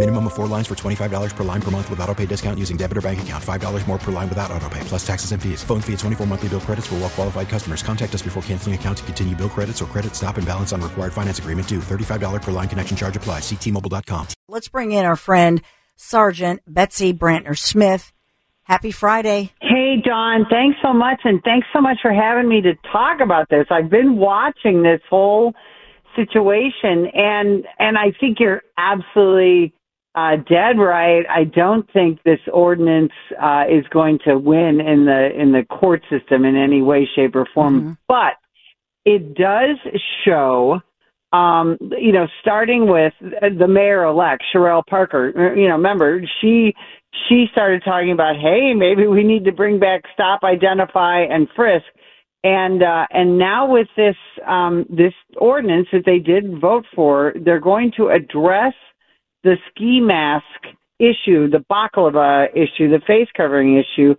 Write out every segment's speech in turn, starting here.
Minimum of four lines for $25 per line per month with auto pay discount using debit or bank account. $5 more per line without auto pay, plus taxes and fees. Phone fee at 24 monthly bill credits for well qualified customers. Contact us before canceling account to continue bill credits or credit stop and balance on required finance agreement due. $35 per line connection charge applies. Ctmobile.com. Let's bring in our friend, Sergeant Betsy Brantner Smith. Happy Friday. Hey, Dawn. Thanks so much. And thanks so much for having me to talk about this. I've been watching this whole situation and, and I think you're absolutely uh, dead right. I don't think this ordinance uh, is going to win in the in the court system in any way, shape, or form. Mm-hmm. But it does show, um, you know, starting with the mayor-elect Cherelle Parker. You know, remember she she started talking about, hey, maybe we need to bring back stop, identify, and frisk. And uh, and now with this um, this ordinance that they did vote for, they're going to address the ski mask issue, the balaclava issue, the face covering issue,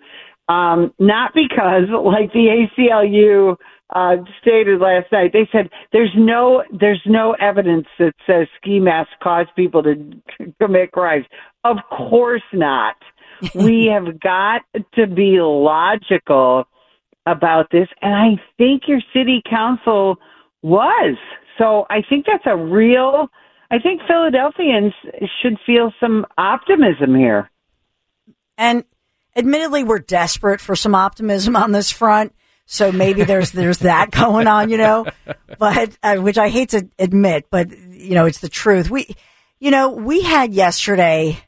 um, not because like the ACLU uh, stated last night, they said there's no there's no evidence that says ski masks cause people to commit crimes. Of course not. we have got to be logical about this, and I think your city council was. So I think that's a real I think Philadelphians should feel some optimism here. And admittedly, we're desperate for some optimism on this front. So maybe there's there's that going on, you know, but uh, which I hate to admit, but you know, it's the truth. We, you know, we had yesterday.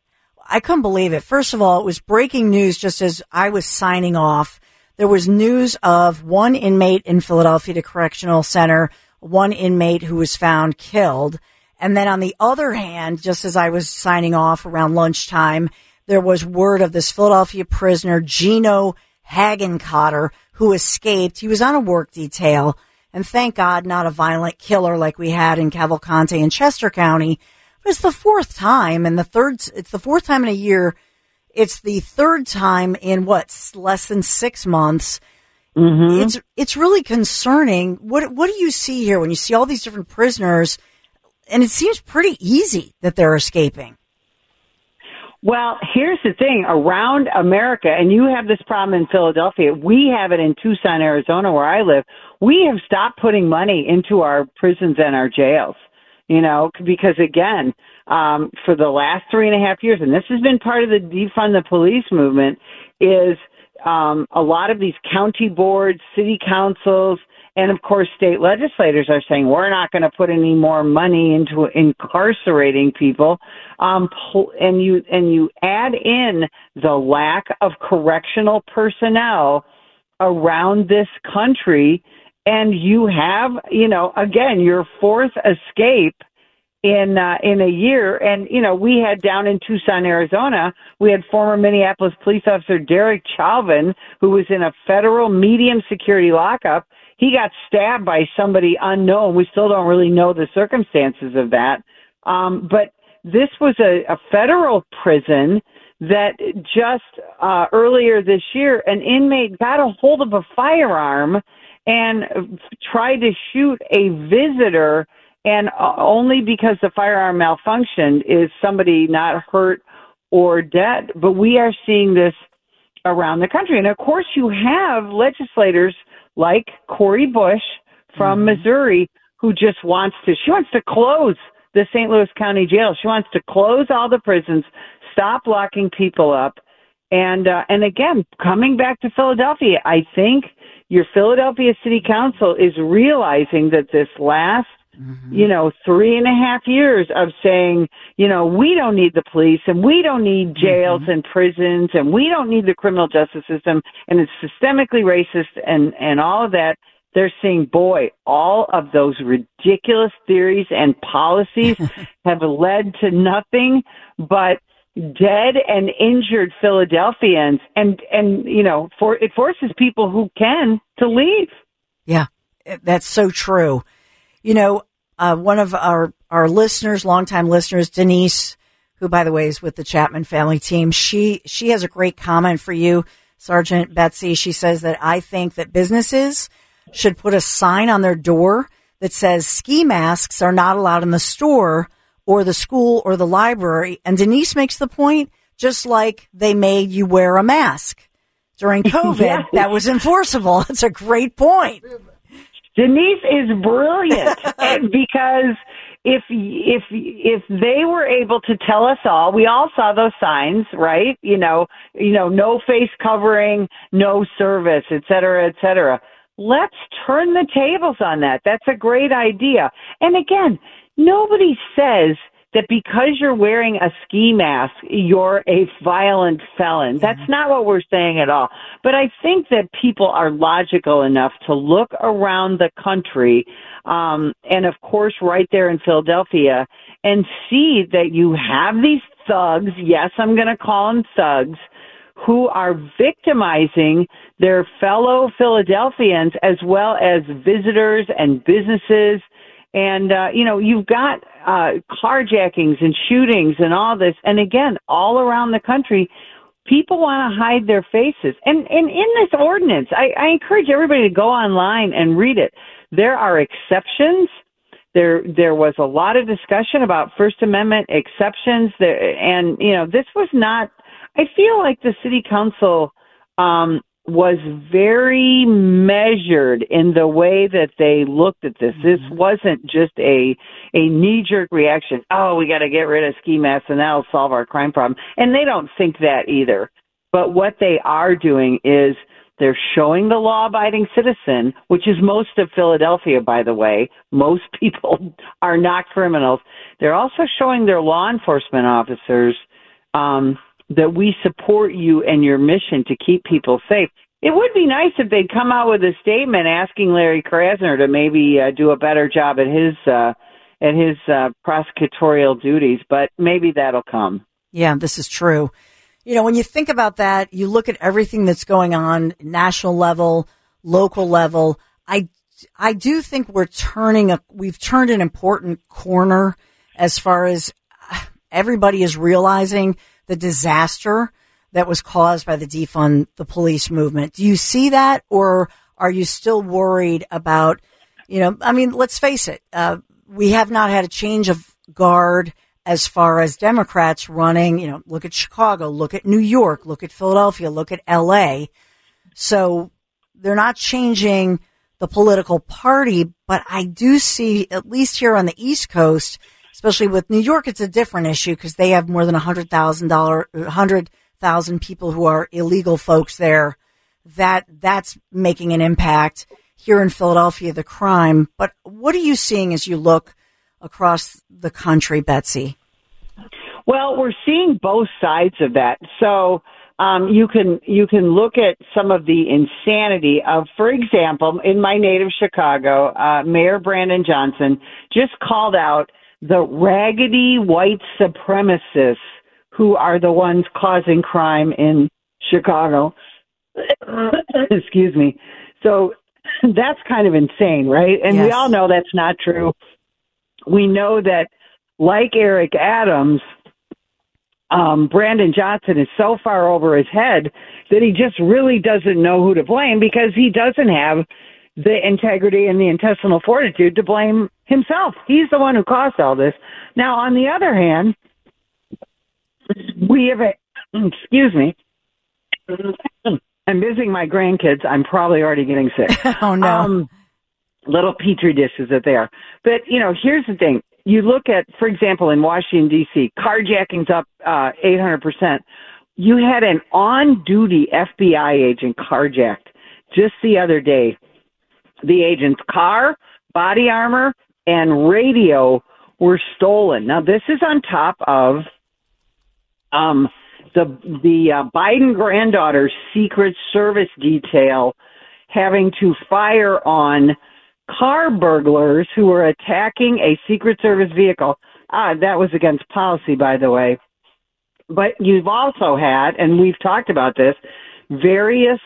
I couldn't believe it. First of all, it was breaking news just as I was signing off. There was news of one inmate in Philadelphia Correctional Center, one inmate who was found killed. And then on the other hand, just as I was signing off around lunchtime, there was word of this Philadelphia prisoner, Gino Hagencotter, who escaped. He was on a work detail and thank God not a violent killer like we had in Cavalcante and Chester County. But it's the fourth time and the third, it's the fourth time in a year. It's the third time in what, less than six months. Mm-hmm. It's, it's really concerning. What, what do you see here when you see all these different prisoners? And it seems pretty easy that they're escaping. Well, here's the thing around America, and you have this problem in Philadelphia. We have it in Tucson, Arizona, where I live. We have stopped putting money into our prisons and our jails, you know, because again, um, for the last three and a half years, and this has been part of the defund the police movement, is um, a lot of these county boards, city councils, and of course, state legislators are saying we're not going to put any more money into incarcerating people. Um, and you and you add in the lack of correctional personnel around this country, and you have, you know, again, your fourth escape in uh, in a year. And you know, we had down in Tucson, Arizona, we had former Minneapolis police officer Derek Chauvin, who was in a federal medium security lockup he got stabbed by somebody unknown. We still don't really know the circumstances of that. Um, but this was a, a federal prison that just uh, earlier this year, an inmate got a hold of a firearm and tried to shoot a visitor, and uh, only because the firearm malfunctioned is somebody not hurt or dead. But we are seeing this around the country. And of course, you have legislators like Cori Bush from mm-hmm. Missouri, who just wants to, she wants to close the St. Louis County Jail. She wants to close all the prisons, stop locking people up. And, uh, and again, coming back to Philadelphia, I think your Philadelphia City Council is realizing that this last mm-hmm. you know, three and a half years of saying, you know, we don't need the police and we don't need jails mm-hmm. and prisons and we don't need the criminal justice system and it's systemically racist and, and all of that. They're saying, boy, all of those ridiculous theories and policies have led to nothing but dead and injured Philadelphians and and you know for it forces people who can to leave. Yeah, that's so true. You know, uh, one of our our listeners, longtime listeners, Denise, who by the way is with the Chapman family team, she she has a great comment for you, Sergeant Betsy. She says that I think that businesses should put a sign on their door that says ski masks are not allowed in the store or the school or the library. And Denise makes the point, just like they made you wear a mask during COVID, yes. that was enforceable. That's a great point. Denise is brilliant because if if if they were able to tell us all, we all saw those signs, right? You know, you know, no face covering, no service, et cetera, et cetera. Let's turn the tables on that. That's a great idea. And again, nobody says that because you're wearing a ski mask, you're a violent felon. That's not what we're saying at all. But I think that people are logical enough to look around the country, um, and of course, right there in Philadelphia, and see that you have these thugs. Yes, I'm going to call them thugs who are victimizing their fellow Philadelphians as well as visitors and businesses and, uh, you know, you've got uh, carjackings and shootings and all this. And again, all around the country, people want to hide their faces. And, and in this ordinance, I, I encourage everybody to go online and read it. There are exceptions. There, there was a lot of discussion about First Amendment exceptions there, and, you know, this was not, I feel like the city council, um, was very measured in the way that they looked at this. This mm-hmm. wasn't just a a knee jerk reaction. Oh, we got to get rid of ski masks and that'll solve our crime problem. And they don't think that either. But what they are doing is they're showing the law abiding citizen, which is most of Philadelphia, by the way. Most people are not criminals. They're also showing their law enforcement officers um, that we support you and your mission to keep people safe. It would be nice if they'd come out with a statement asking Larry Krasner to maybe uh, do a better job at his uh, at his uh, prosecutorial duties, but maybe that'll come. Yeah, this is true. You know, when you think about that, you look at everything that's going on national level, local level. I I do think we're turning a we've turned an important corner as far as uh, everybody is realizing the disaster that was caused by the defund the police movement. Do you see that or are you still worried about, you know, I mean, let's face it, uh, we have not had a change of guard as far as Democrats running, you know, look at Chicago, look at New York, look at Philadelphia, look at LA. So they're not changing the political party, but I do see, at least here on the East Coast, especially with New York, it's a different issue because they have more than hundred thousand dollar, hundred thousand people who are illegal folks there. That that's making an impact here in Philadelphia, the crime. But what are you seeing as you look across the country, Betsy? Well, we're seeing both sides of that. So um, you can you can look at some of the insanity of, for example, in my native Chicago, uh, Mayor Brandon Johnson just called out the raggedy white supremacists who are the ones causing crime in Chicago. Excuse me. So that's kind of insane, right? And yes. we all know that's not true. We know that, like Eric Adams, um, Brandon Johnson is so far over his head that he just really doesn't know who to blame because he doesn't have the integrity and the intestinal fortitude to blame himself. He's the one who caused all this. Now, on the other hand, we have a, excuse me, I'm visiting my grandkids. I'm probably already getting sick. oh, no. Um, little petri dishes that they are. But, you know, here's the thing. You look at, for example, in Washington, D.C., carjacking's up uh, 800%. You had an on duty FBI agent carjacked just the other day the agent's car, body armor, and radio were stolen. Now, this is on top of um, the the uh, Biden granddaughter's Secret Service detail having to fire on car burglars who were attacking a Secret Service vehicle. Ah, that was against policy, by the way. But you've also had, and we've talked about this, various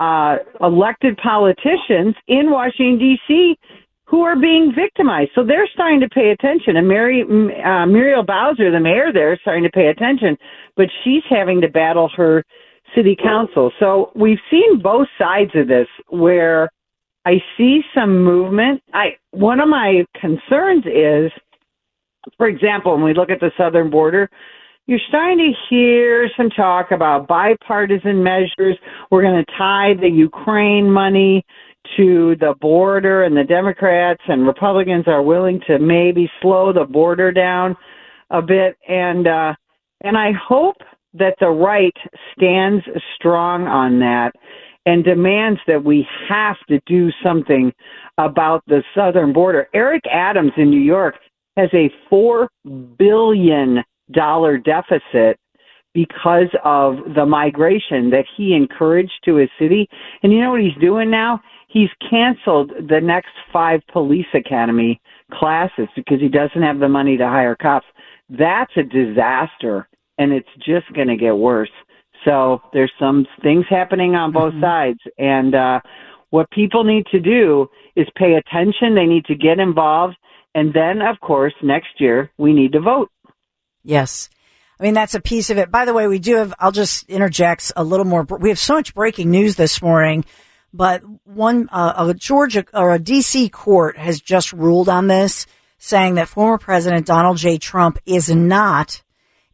uh, elected politicians in Washington D.C. who are being victimized. So they're starting to pay attention. And Mary uh, Muriel Bowser, the mayor there, is starting to pay attention, but she's having to battle her city council. So we've seen both sides of this where I see some movement. I one of my concerns is, for example, when we look at the southern border, you're starting to hear some talk about bipartisan measures. We're going to tie the Ukraine money to the border, and the Democrats and Republicans are willing to maybe slow the border down a bit. And uh, and I hope that the right stands strong on that and demands that we have to do something about the southern border. Eric Adams in New York has a four billion dollar deficit because of the migration that he encouraged to his city. And you know what he's doing now? He's canceled the next five police academy classes because he doesn't have the money to hire cops. That's a disaster and it's just going to get worse. So there's some things happening on both mm-hmm. sides and uh what people need to do is pay attention, they need to get involved and then of course next year we need to vote. Yes. I mean, that's a piece of it. By the way, we do have, I'll just interject a little more. We have so much breaking news this morning, but one, uh, a Georgia or a DC court has just ruled on this, saying that former President Donald J. Trump is not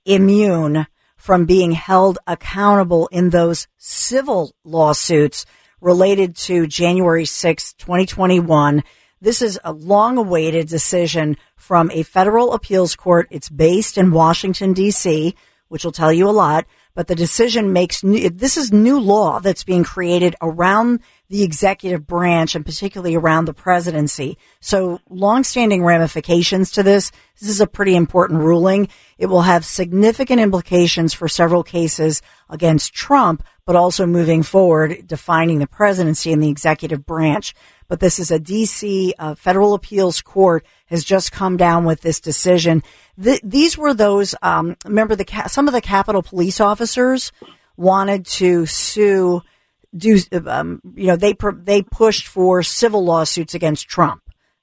immune from being held accountable in those civil lawsuits related to January 6, 2021 this is a long awaited decision from a federal appeals court. It's based in Washington, D.C., which will tell you a lot. But the decision makes new, this is new law that's being created around the executive branch and particularly around the presidency. So longstanding ramifications to this. This is a pretty important ruling. It will have significant implications for several cases against Trump, but also moving forward, defining the presidency and the executive branch but this is a DC uh, federal appeals court has just come down with this decision. Th- these were those, um, remember the, some of the Capitol police officers wanted to sue, do, um, you know, they, they pushed for civil lawsuits against Trump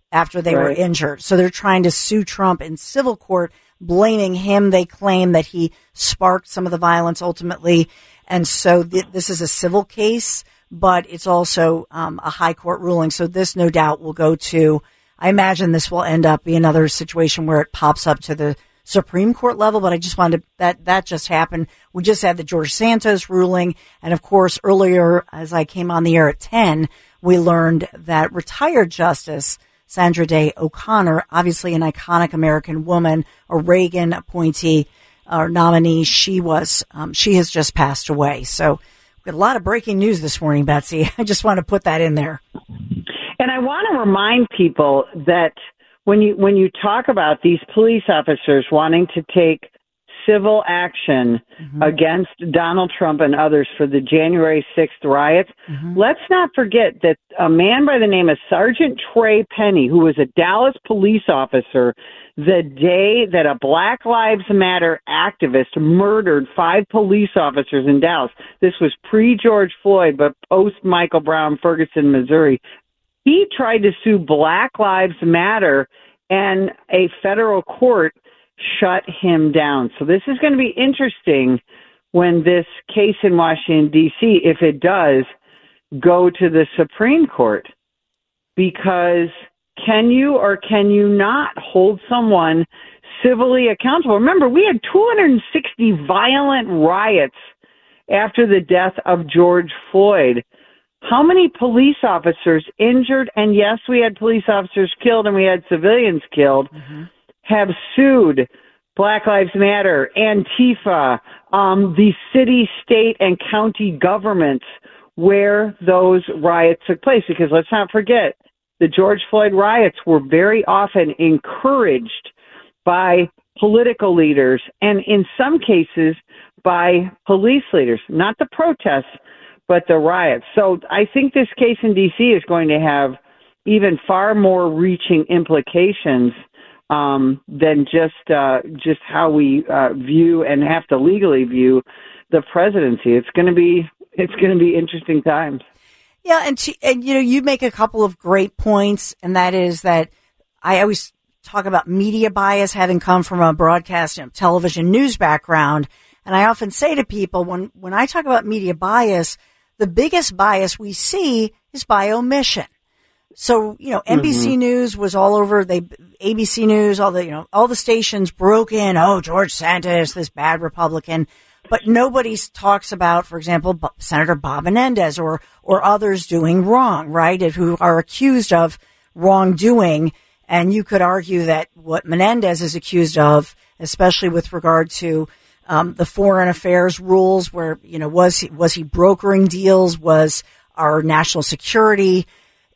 after they right. were injured. So they're trying to sue Trump in civil court, blaming him. They claim that he sparked some of the violence ultimately. And so th- this is a civil case but it's also um, a high court ruling. So this, no doubt, will go to. I imagine this will end up being another situation where it pops up to the Supreme Court level. But I just wanted to, that that just happened. We just had the George Santos ruling, and of course, earlier as I came on the air at ten, we learned that retired Justice. Sandra Day O'Connor, obviously an iconic American woman, a Reagan appointee or nominee. She was, um, she has just passed away. So a lot of breaking news this morning, Betsy. I just want to put that in there. And I want to remind people that when you when you talk about these police officers wanting to take civil action mm-hmm. against Donald Trump and others for the January 6th riots, mm-hmm. let's not forget that a man by the name of Sergeant Trey Penny, who was a Dallas police officer the day that a Black Lives Matter activist murdered five police officers in Dallas. This was pre George Floyd, but post Michael Brown, Ferguson, Missouri. He tried to sue Black Lives Matter, and a federal court shut him down. So this is going to be interesting when this case in Washington, D.C., if it does, go to the Supreme Court because can you or can you not hold someone civilly accountable? Remember, we had 260 violent riots after the death of George Floyd. How many police officers injured, and yes, we had police officers killed and we had civilians killed, mm-hmm. have sued Black Lives Matter, Antifa, um, the city, state, and county governments where those riots took place? Because let's not forget, the George Floyd riots were very often encouraged by political leaders and in some cases by police leaders, not the protests, but the riots. So I think this case in DC is going to have even far more reaching implications um, than just uh, just how we uh, view and have to legally view the presidency. It's going to be it's going to be interesting times. Yeah, and and you know you make a couple of great points, and that is that I always talk about media bias having come from a broadcast know, television news background, and I often say to people when when I talk about media bias, the biggest bias we see is by omission. So, you know, NBC mm-hmm. News was all over, they, ABC News, all the, you know, all the stations broke in, oh, George Santos, this bad Republican. But nobody talks about, for example, Senator Bob Menendez or, or others doing wrong, right? Who are accused of wrongdoing. And you could argue that what Menendez is accused of, especially with regard to, um, the foreign affairs rules where, you know, was he, was he brokering deals? Was our national security,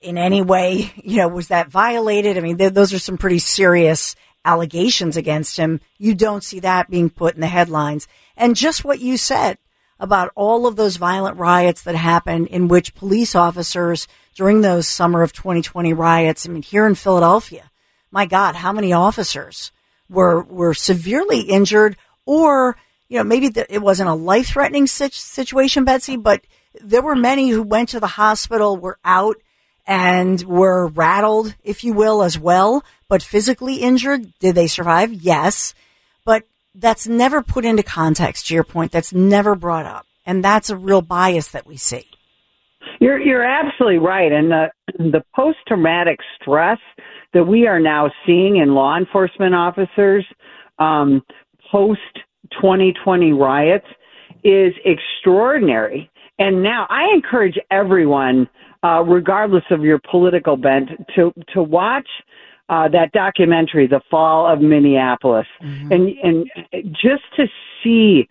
in any way, you know, was that violated? I mean, th- those are some pretty serious allegations against him. You don't see that being put in the headlines. And just what you said about all of those violent riots that happened in which police officers during those summer of 2020 riots, I mean, here in Philadelphia, my God, how many officers were, were severely injured or, you know, maybe the, it wasn't a life threatening situation, Betsy, but there were many who went to the hospital, were out and were rattled, if you will, as well, but physically injured. Did they survive? Yes. But that's never put into context, to your point. That's never brought up. And that's a real bias that we see. You're, you're absolutely right. And the, the post traumatic stress that we are now seeing in law enforcement officers um, post 2020 riots is extraordinary. And now I encourage everyone uh, regardless of your political bent, to to watch uh, that documentary, "The Fall of Minneapolis," mm-hmm. and and just to see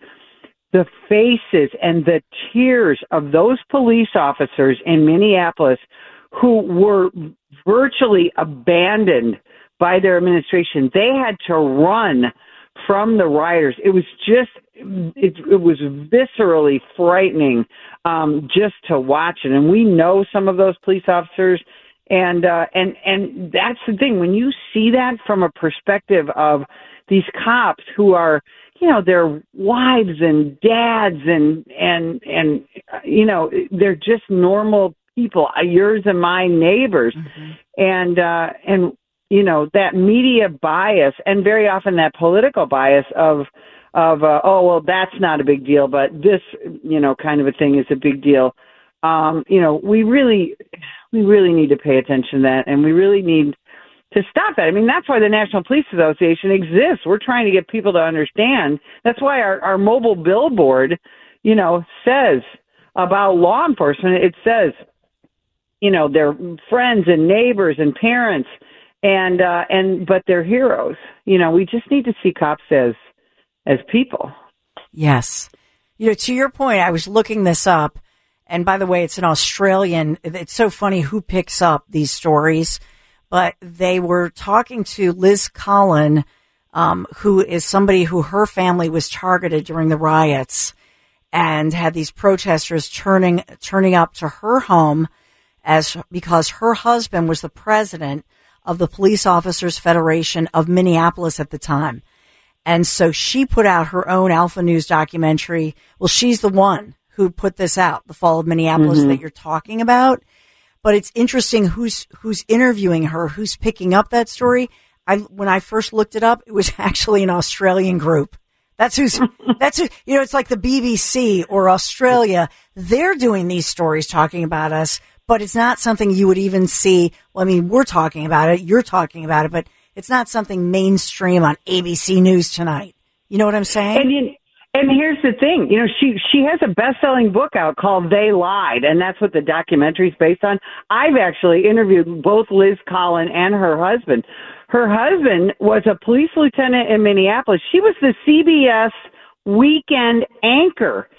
the faces and the tears of those police officers in Minneapolis who were virtually abandoned by their administration. They had to run from the rioters. It was just it, it was viscerally frightening um, just to watch it. And we know some of those police officers, and uh, and and that's the thing when you see that from a perspective of these cops who are you know their wives and dads and and and you know they're just normal people yours and my neighbors mm-hmm. and uh and you know that media bias and very often that political bias of of uh, oh well that's not a big deal but this you know kind of a thing is a big deal. Um you know we really we really need to pay attention to that and we really need to stop that. I mean that's why the national police association exists. We're trying to get people to understand. That's why our our mobile billboard you know says about law enforcement it says you know their friends and neighbors and parents and uh and but they're heroes. You know we just need to see cops as as people yes you know to your point i was looking this up and by the way it's an australian it's so funny who picks up these stories but they were talking to liz collin um, who is somebody who her family was targeted during the riots and had these protesters turning turning up to her home as because her husband was the president of the Police Officers Federation of Minneapolis at the time. And so she put out her own Alpha News documentary. Well, she's the one who put this out, The Fall of Minneapolis mm-hmm. that you're talking about. But it's interesting who's, who's interviewing her, who's picking up that story. I, when I first looked it up, it was actually an Australian group. That's who's, that's who, you know, it's like the BBC or Australia. They're doing these stories talking about us but it's not something you would even see. Well, I mean, we're talking about it, you're talking about it, but it's not something mainstream on ABC News tonight. You know what I'm saying? And, you, and here's the thing, you know, she she has a best-selling book out called "They Lied," and that's what the documentary is based on. I've actually interviewed both Liz Collin and her husband. Her husband was a police lieutenant in Minneapolis. She was the CBS weekend anchor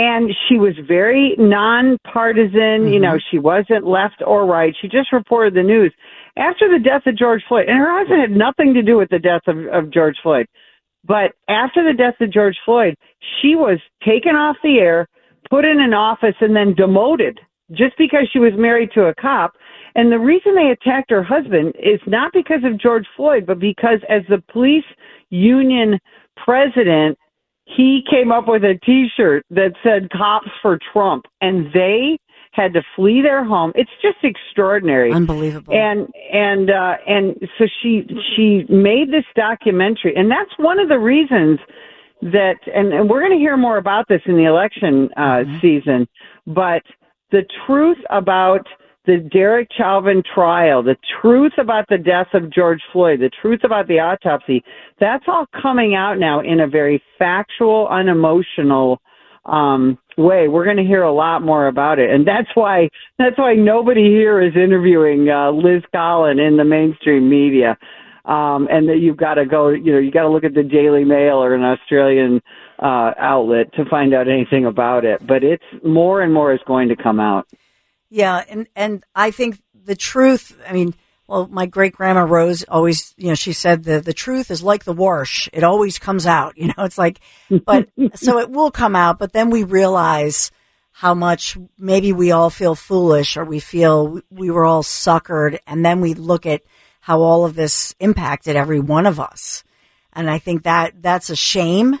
and she was very nonpartisan. Mm-hmm. You know, she wasn't left or right. She just reported the news after the death of George Floyd, and her husband had nothing to do with the death of, of George Floyd. But after the death of George Floyd, she was taken off the air, put in an office, and then demoted just because she was married to a cop. And the reason they attacked her husband is not because of George Floyd, but because as the police union president, he came up with a t-shirt that said cops for Trump and they had to flee their home. It's just extraordinary. Unbelievable. And and uh and so she she made this documentary and that's one of the reasons that and, and we're going to hear more about this in the election uh mm-hmm. season, but the truth about the Derek Chauvin trial, the truth about the death of George Floyd, the truth about the autopsy, that's all coming out now in a very factual, unemotional um, way. We're going to hear a lot more about it, and that's why that's why nobody here is interviewing uh, Liz Collin in the mainstream media. Um, and that you've got to go, you know, you got to look at the Daily Mail or an Australian uh, outlet to find out anything about it. But it's more and more is going to come out. Yeah, and and I think the truth. I mean, well, my great grandma Rose always, you know, she said the the truth is like the wash; it always comes out. You know, it's like, but so it will come out, but then we realize how much maybe we all feel foolish or we feel we were all suckered, and then we look at how all of this impacted every one of us, and I think that that's a shame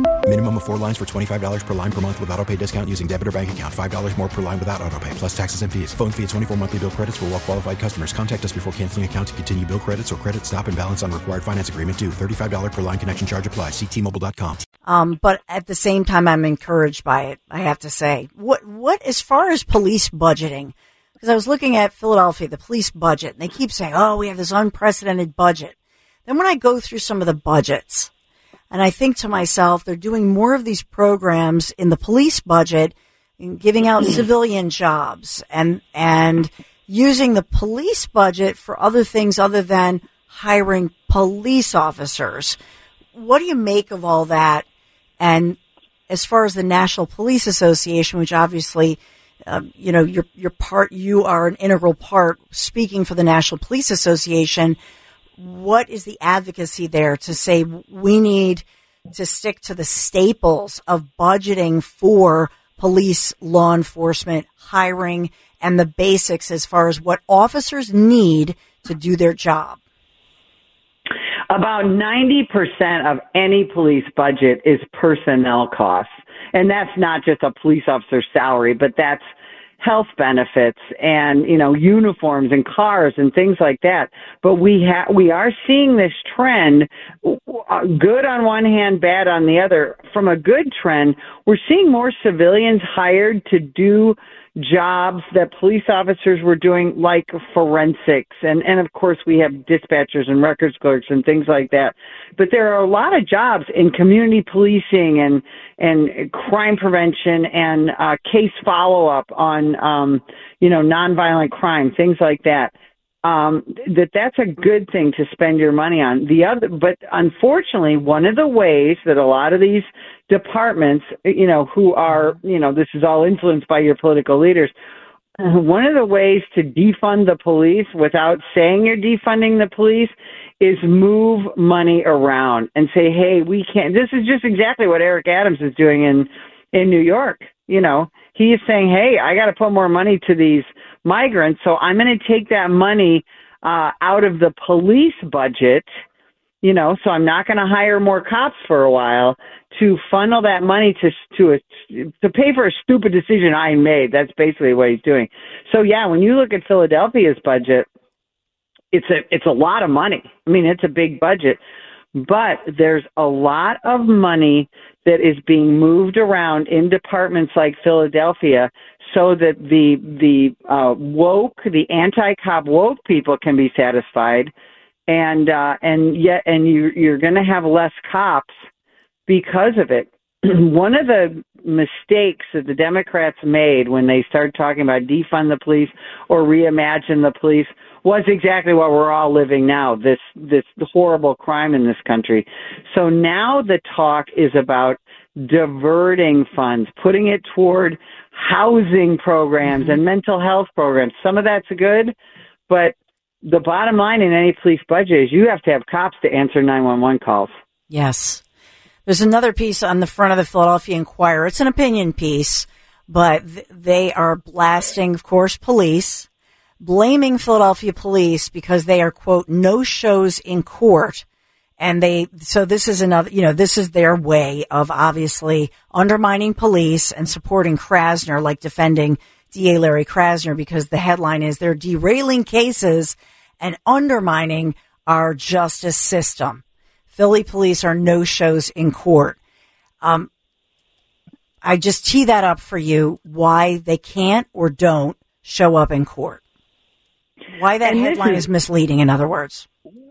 Minimum of four lines for $25 per line per month with auto pay discount using debit or bank account. $5 more per line without auto pay, plus taxes and fees. Phone fee at 24 monthly bill credits for all well qualified customers. Contact us before canceling account to continue bill credits or credit stop and balance on required finance agreement due. $35 per line connection charge applies. Ctmobile.com. Um, but at the same time, I'm encouraged by it. I have to say, what what as far as police budgeting, because I was looking at Philadelphia, the police budget, and they keep saying, "Oh, we have this unprecedented budget." Then when I go through some of the budgets, and I think to myself, they're doing more of these programs in the police budget, giving out civilian jobs, and and using the police budget for other things other than hiring police officers. What do you make of all that? And as far as the National Police Association, which obviously, uh, you know, you're, you're part, you are an integral part speaking for the National Police Association. What is the advocacy there to say we need to stick to the staples of budgeting for police, law enforcement, hiring, and the basics as far as what officers need to do their job? About 90% of any police budget is personnel costs. And that's not just a police officer's salary, but that's health benefits and, you know, uniforms and cars and things like that. But we have, we are seeing this trend, uh, good on one hand, bad on the other. From a good trend, we're seeing more civilians hired to do jobs that police officers were doing, like forensics, and and of course we have dispatchers and records clerks and things like that. But there are a lot of jobs in community policing and and crime prevention and uh, case follow up on um, you know nonviolent crime, things like that um, that that's a good thing to spend your money on. The other, but unfortunately, one of the ways that a lot of these departments, you know, who are, you know, this is all influenced by your political leaders. One of the ways to defund the police without saying you're defunding the police is move money around and say, hey, we can't. This is just exactly what Eric Adams is doing in in New York. You know, he is saying, hey, I got to put more money to these migrants. So I'm going to take that money uh, out of the police budget, you know, so I'm not going to hire more cops for a while to funnel that money to to a, to pay for a stupid decision I made. That's basically what he's doing. So yeah, when you look at Philadelphia's budget, it's a it's a lot of money. I mean, it's a big budget, but there's a lot of money that is being moved around in departments like Philadelphia so that the the uh, woke, the anti-cop woke people can be satisfied, and uh, and yet and you you're going to have less cops because of it. One of the mistakes that the Democrats made when they started talking about defund the police or reimagine the police was exactly what we're all living now this this horrible crime in this country. So now the talk is about diverting funds putting it toward housing programs mm-hmm. and mental health programs. Some of that's good but the bottom line in any police budget is you have to have cops to answer 911 calls. Yes. There's another piece on the front of the Philadelphia Inquirer. It's an opinion piece, but they are blasting, of course, police blaming Philadelphia police because they are, quote, no shows in court. And they, so this is another, you know, this is their way of obviously undermining police and supporting Krasner, like defending DA Larry Krasner, because the headline is they're derailing cases and undermining our justice system. Philly police are no shows in court. Um, I just tee that up for you why they can't or don't show up in court. Why that and headline is, is, misleading, in other words.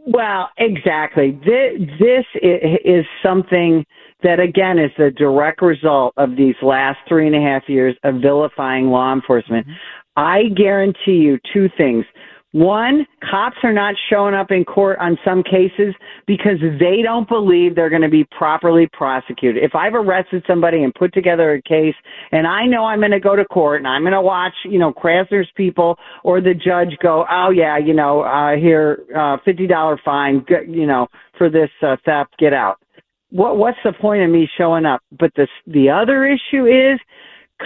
Well, exactly. This, this is something that, again, is the direct result of these last three and a half years of vilifying law enforcement. Mm-hmm. I guarantee you two things. One, cops are not showing up in court on some cases because they don't believe they're going to be properly prosecuted. If I've arrested somebody and put together a case and I know I'm going to go to court and I'm going to watch, you know, Krasner's people or the judge go, oh yeah, you know, uh, here, uh, $50 fine, you know, for this uh, theft, get out. What, what's the point of me showing up? But the, the other issue is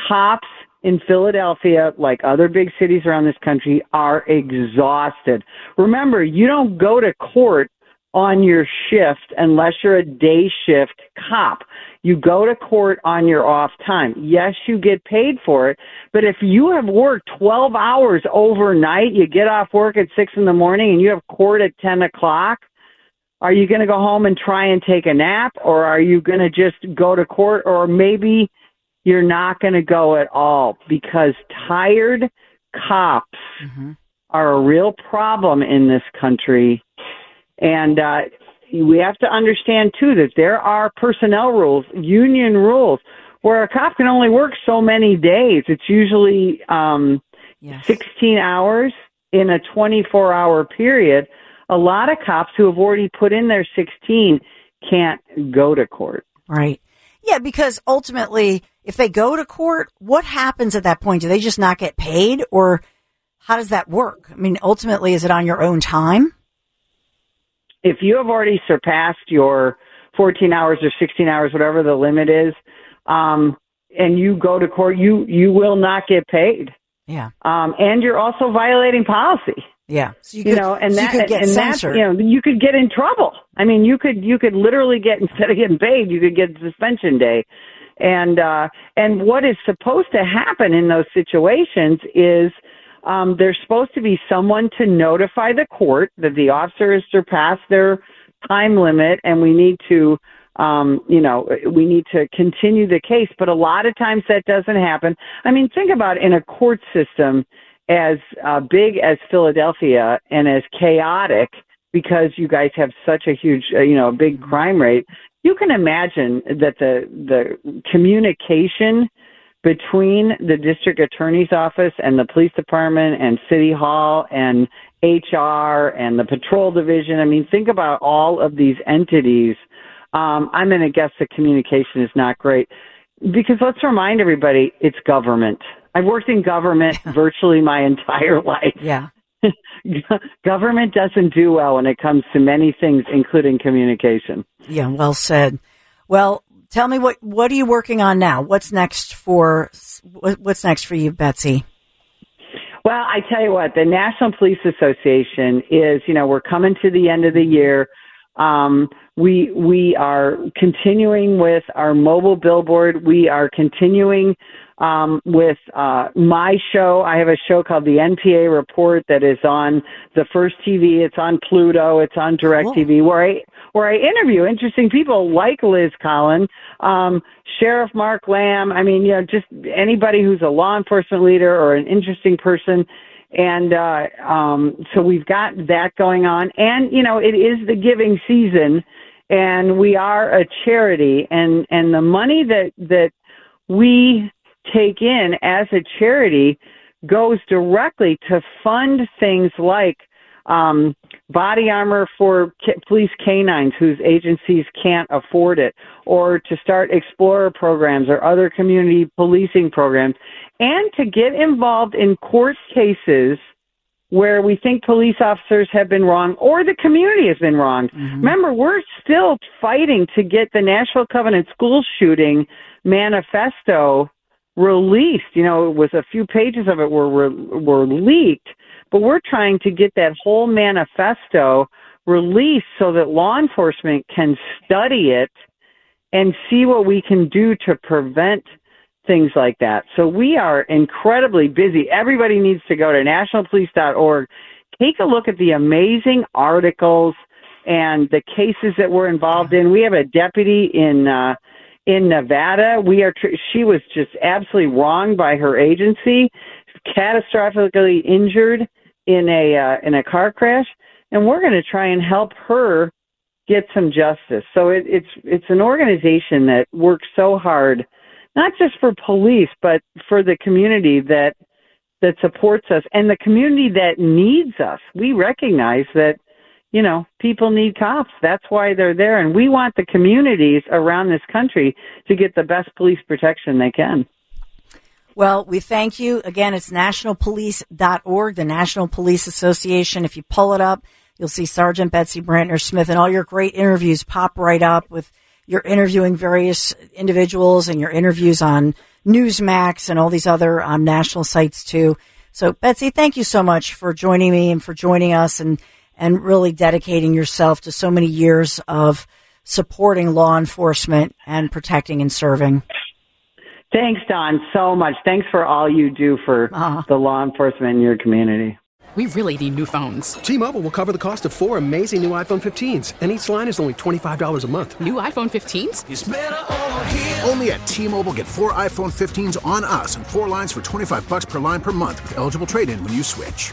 cops in Philadelphia, like other big cities around this country, are exhausted. Remember, you don't go to court on your shift unless you're a day shift cop. You go to court on your off time. Yes, you get paid for it, but if you have worked 12 hours overnight, you get off work at 6 in the morning and you have court at 10 o'clock, are you going to go home and try and take a nap or are you going to just go to court or maybe you're not going to go at all because tired cops mm-hmm. are a real problem in this country. And uh, we have to understand, too, that there are personnel rules, union rules, where a cop can only work so many days. It's usually um, yes. 16 hours in a 24 hour period. A lot of cops who have already put in their 16 can't go to court. Right. Yeah, because ultimately, if they go to court, what happens at that point? Do they just not get paid or how does that work? I mean, ultimately, is it on your own time? If you have already surpassed your 14 hours or 16 hours, whatever the limit is, um, and you go to court, you, you will not get paid. Yeah. Um, and you're also violating policy. Yeah. So you, could, you know, and so that, and censored. that, you know, you could get in trouble. I mean, you could, you could literally get, instead of getting paid, you could get suspension day. And, uh, and what is supposed to happen in those situations is, um, there's supposed to be someone to notify the court that the officer has surpassed their time limit and we need to, um, you know, we need to continue the case. But a lot of times that doesn't happen. I mean, think about in a court system, as uh, big as Philadelphia and as chaotic because you guys have such a huge, uh, you know, big crime rate, you can imagine that the the communication between the district attorney's office and the police department and city hall and HR and the patrol division. I mean, think about all of these entities. Um, I'm going to guess the communication is not great because let's remind everybody it's government. I've worked in government virtually my entire life. Yeah. government doesn't do well when it comes to many things, including communication. Yeah, well said. Well, tell me what what are you working on now? What's next for what's next for you, Betsy? Well, I tell you what, the National Police Association is, you know, we're coming to the end of the year. Um, we we are continuing with our mobile billboard. We are continuing um, with uh, my show. I have a show called the NPA Report that is on the First TV. It's on Pluto. It's on DirecTV. Cool. Where I where I interview interesting people like Liz Collin, um, Sheriff Mark Lamb. I mean, you know, just anybody who's a law enforcement leader or an interesting person. And uh, um, so we've got that going on, and you know, it is the giving season, and we are a charity, and and the money that that we take in as a charity goes directly to fund things like um, body armor for police canines whose agencies can't afford it, or to start explorer programs or other community policing programs, and to get involved in court cases where we think police officers have been wrong or the community has been wrong. Mm-hmm. Remember, we're still fighting to get the Nashville Covenant school shooting manifesto released. You know, it was a few pages of it were were, were leaked, but we're trying to get that whole manifesto released so that law enforcement can study it and see what we can do to prevent things like that. So we are incredibly busy. Everybody needs to go to nationalpolice.org, take a look at the amazing articles and the cases that we're involved in. We have a deputy in uh, in Nevada. We are tr- she was just absolutely wronged by her agency, catastrophically injured in a uh, in a car crash, and we're going to try and help her get some justice. So it, it's it's an organization that works so hard, not just for police, but for the community that that supports us and the community that needs us. We recognize that you know, people need cops. That's why they're there. And we want the communities around this country to get the best police protection they can. Well, we thank you. Again, it's nationalpolice.org, the National Police Association. If you pull it up, you'll see Sergeant Betsy Brantner Smith and all your great interviews pop right up with your interviewing various individuals and your interviews on Newsmax and all these other um, national sites too. So, Betsy, thank you so much for joining me and for joining us and and really dedicating yourself to so many years of supporting law enforcement and protecting and serving. Thanks, Dawn, so much. Thanks for all you do for uh-huh. the law enforcement in your community. We really need new phones. T Mobile will cover the cost of four amazing new iPhone 15s, and each line is only $25 a month. New iPhone 15s? Only at T Mobile get four iPhone 15s on us and four lines for 25 bucks per line per month with eligible trade in when you switch.